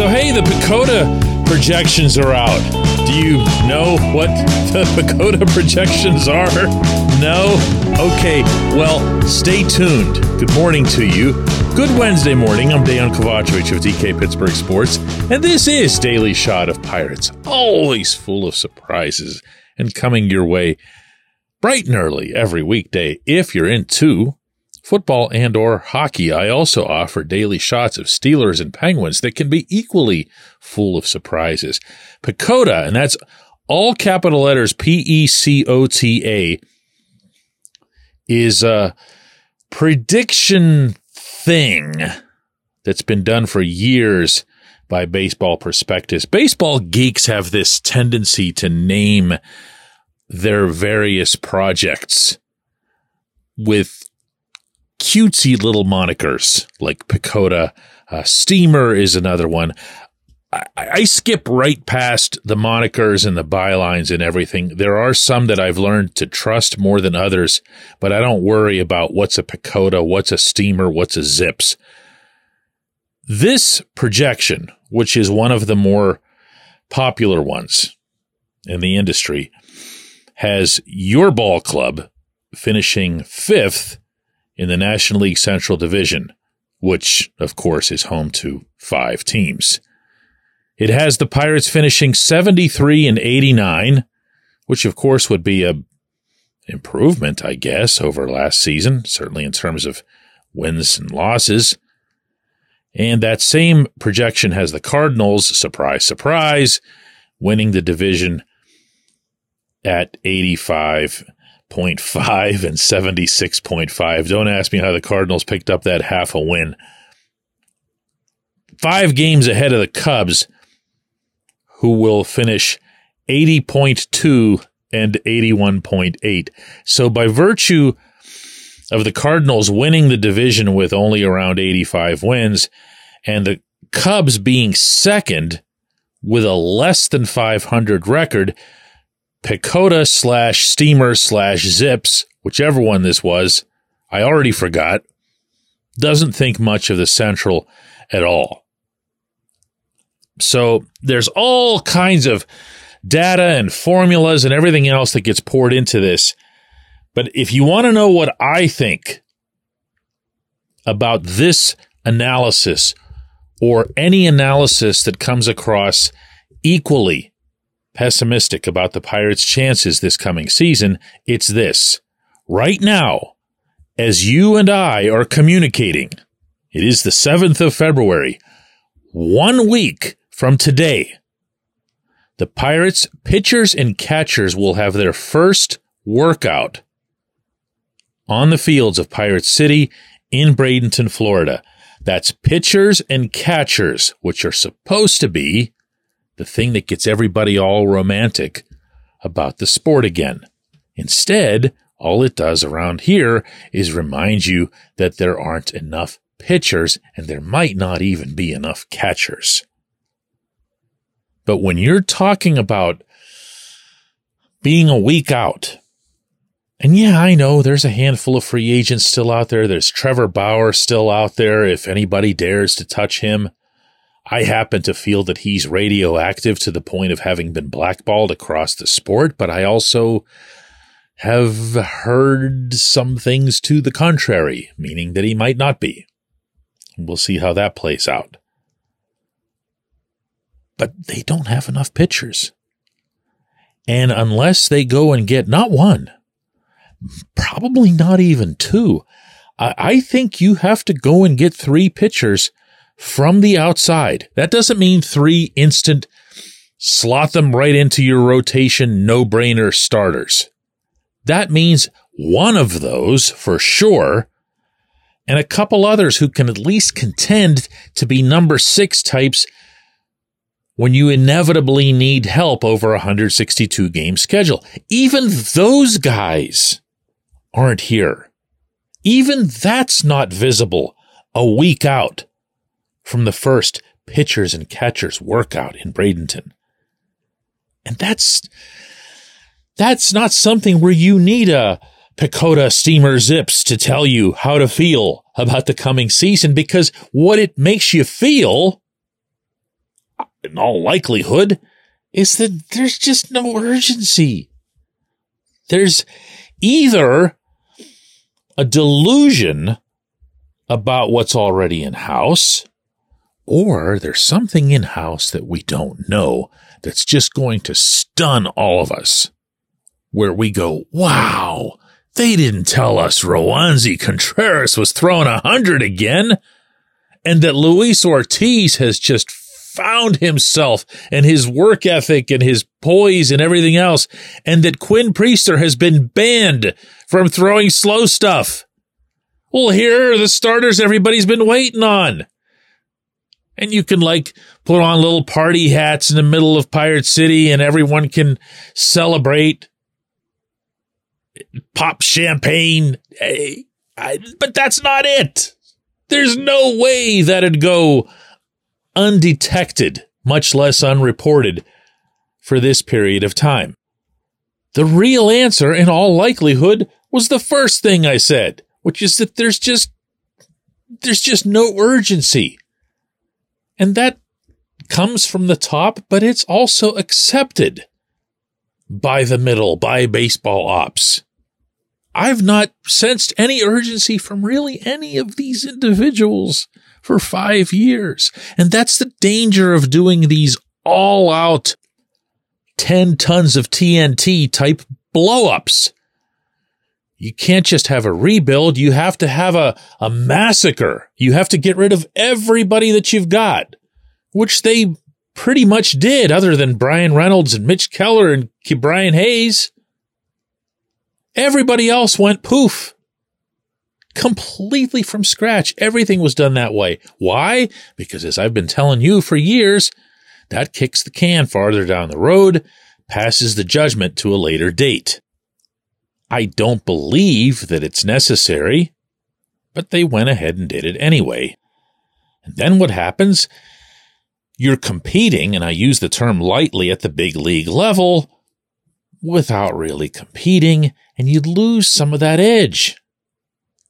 So, hey, the PECOTA projections are out. Do you know what the PECOTA projections are? No? Okay, well, stay tuned. Good morning to you. Good Wednesday morning. I'm Dejan Kovacevic of DK Pittsburgh Sports, and this is Daily Shot of Pirates. Always full of surprises and coming your way bright and early every weekday if you're into football and or hockey. I also offer daily shots of Steelers and Penguins that can be equally full of surprises. PECOTA, and that's all capital letters P-E-C-O-T-A, is a prediction thing that's been done for years by baseball prospectus. Baseball geeks have this tendency to name their various projects with cutesy little monikers like PECOTA. Uh, Steamer is another one. I, I, skip right past the monikers and the bylines and everything. There are some that I've learned to trust more than others, but I don't worry about what's a PECOTA, what's a Steamer, what's a Zips. This projection, which is one of the more popular ones in the industry, has your ball club finishing fifth in the National League Central Division, which, of course, is home to five teams. It has the Pirates finishing 73 and 89, which, of course, would be a improvement, I guess, over last season, certainly in terms of wins and losses. And that same projection has the Cardinals, surprise, surprise, winning the division at 85 0.5 and 76.5. Don't ask me how the Cardinals picked up that half a win. Five games ahead of the Cubs, who will finish 80.2 and 81.8. So by virtue of the Cardinals winning the division with only around 85 wins and the Cubs being second with a less than 500 record, PECOTA slash Steamer slash Zips, whichever one this was, I already forgot, doesn't think much of the Central at all. So there's all kinds of data and formulas and everything else that gets poured into this. But if you want to know what I think about this analysis or any analysis that comes across equally pessimistic about the Pirates' chances this coming season, it's this. Right now, as you and I are communicating, it is the 7th of February, one week from today, the Pirates pitchers and catchers will have their first workout on the fields of Pirate City in Bradenton, Florida. That's pitchers and catchers, which are supposed to be the thing that gets everybody all romantic about the sport again. Instead, all it does around here is remind you that there aren't enough pitchers and there might not even be enough catchers. But when you're talking about being a week out, and yeah, I know there's a handful of free agents still out there. There's Trevor Bauer still out there if anybody dares to touch him. I happen to feel that he's radioactive to the point of having been blackballed across the sport, but I also have heard some things to the contrary, meaning that he might not be. We'll see how that plays out. But they don't have enough pitchers. And unless they go and get not one, probably not even two, I, think you have to go and get three pitchers from the outside. That doesn't mean three instant slot them right into your rotation, no brainer starters. that means one of those for sure, and a couple others who can at least contend to be number six types when you inevitably need help over a 162 game schedule. Even those guys aren't here. Even that's not visible a week out from the first pitchers and catchers workout in Bradenton. And that's, that's not something where you need a PECOTA steamer zips to tell you how to feel about the coming season because what it makes you feel, in all likelihood, is that there's just no urgency. There's either a delusion about what's already in house, or there's something in house that we don't know that's just going to stun all of us. Where we go, wow, they didn't tell us Roansy Contreras was throwing a hundred again. And that Luis Ortiz has just found himself and his work ethic and his poise and everything else. And that Quinn Priester has been banned from throwing slow stuff. Well, here are the starters everybody's been waiting on. And you can like put on little party hats in the middle of Pirate City and everyone can celebrate, pop champagne. Hey, I, but that's not it. There's no way that it'd go undetected, much less unreported for this period of time. The real answer, in all likelihood, was the first thing I said, which is that there's just, there's just no urgency. And that comes from the top, but it's also accepted by the middle, by baseball ops. I've not sensed any urgency from really any of these individuals for five years. And that's the danger of doing these all out 10 tons of TNT type blowups. You can't just have a rebuild. You have to have a, a massacre. You have to get rid of everybody that you've got, which they pretty much did other than Bryan Reynolds and Mitch Keller and Ke'Bryan Hayes. Everybody else went poof. Completely from scratch. Everything was done that way. Why? Because as I've been telling you for years, that kicks the can farther down the road, passes the judgment to a later date. I don't believe that it's necessary, but they went ahead and did it anyway. And then what happens? You're competing, and I use the term lightly at the big league level, without really competing, and you lose some of that edge.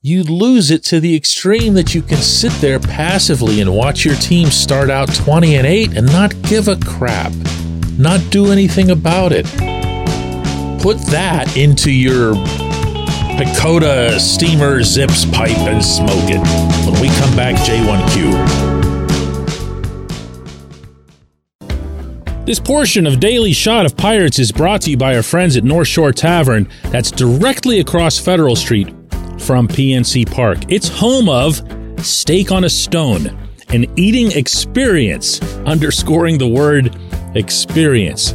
You lose it to the extreme that you can sit there passively and watch your team start out 20 and 8 and not give a crap, not do anything about it put that into your PECOTA steamer zips pipe and smoke it. When we come back, J1Q. This portion of Daily Shot of Pirates is brought to you by our friends at North Shore Tavern, that's directly across Federal Street from PNC Park. It's home of Steak on a Stone, an eating experience, underscoring the word experience.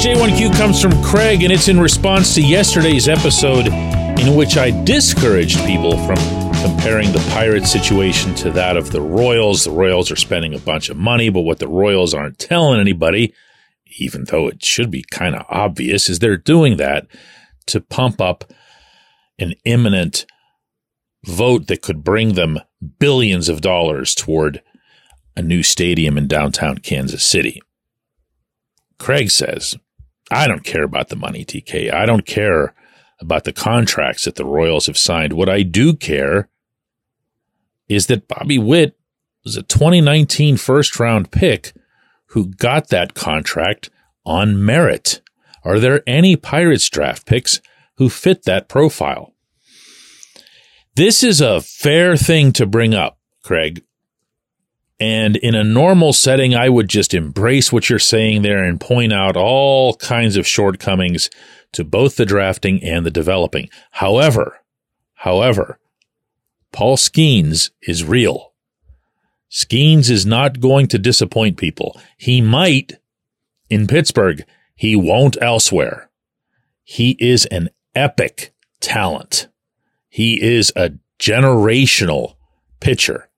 Today's J1Q comes from Craig, and it's in response to yesterday's episode in which I discouraged people from comparing the pirate situation to that of the Royals. The Royals are spending a bunch of money, but what the Royals aren't telling anybody, even though it should be kind of obvious, is they're doing that to pump up an imminent vote that could bring them billions of dollars toward a new stadium in downtown Kansas City. Craig says, I don't care about the money, DK. I don't care about the contracts that the Royals have signed. What I do care is that Bobby Witt was a 2019 first round pick who got that contract on merit. Are there any Pirates draft picks who fit that profile? This is a fair thing to bring up, Craig. And in a normal setting, I would just embrace what you're saying there and point out all kinds of shortcomings to both the drafting and the developing. However, however, Paul Skenes is real. Skenes is not going to disappoint people. He might in Pittsburgh. He won't elsewhere. He is an epic talent. He is a generational pitcher.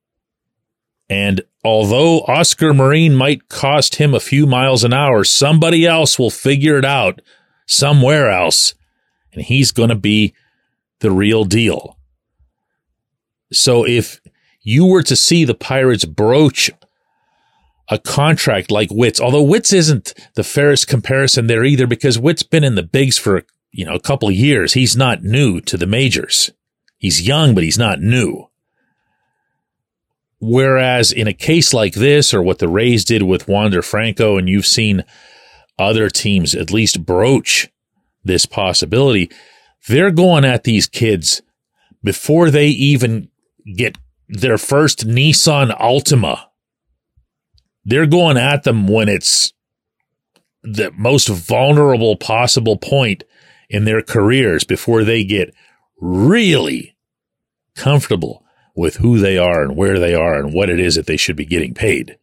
And although Oscar Marin might cost him a few miles an hour, somebody else will figure it out somewhere else, and he's going to be the real deal. So if you were to see the Pirates broach a contract like Witt's, although Witt's isn't the fairest comparison there either because Witt's been in the bigs for, you know, a couple years. He's not new to the majors. He's young, but he's not new. Whereas in a case like this, or what the Rays did with Wander Franco, and you've seen other teams at least broach this possibility, they're going at these kids before they even get their first Nissan Altima. They're going at them when it's the most vulnerable possible point in their careers before they get really comfortable with who they are and where they are and what it is that they should be getting paid.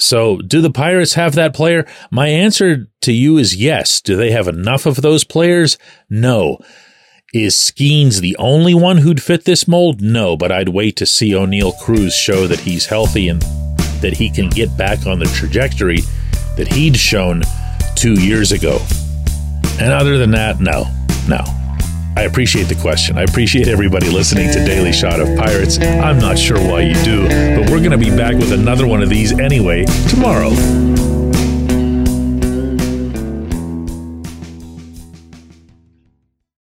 So, do the Pirates have that player? My answer to you is yes. Do they have enough of those players? No. Is Skenes the only one who'd fit this mold? No, but I'd wait to see Oneil Cruz show that he's healthy and that he can get back on the trajectory that he'd shown two years ago. And other than that, no, no. I appreciate the question. I appreciate everybody listening to Daily Shot of Pirates. I'm not sure why you do, but we're going to be back with another one of these anyway tomorrow.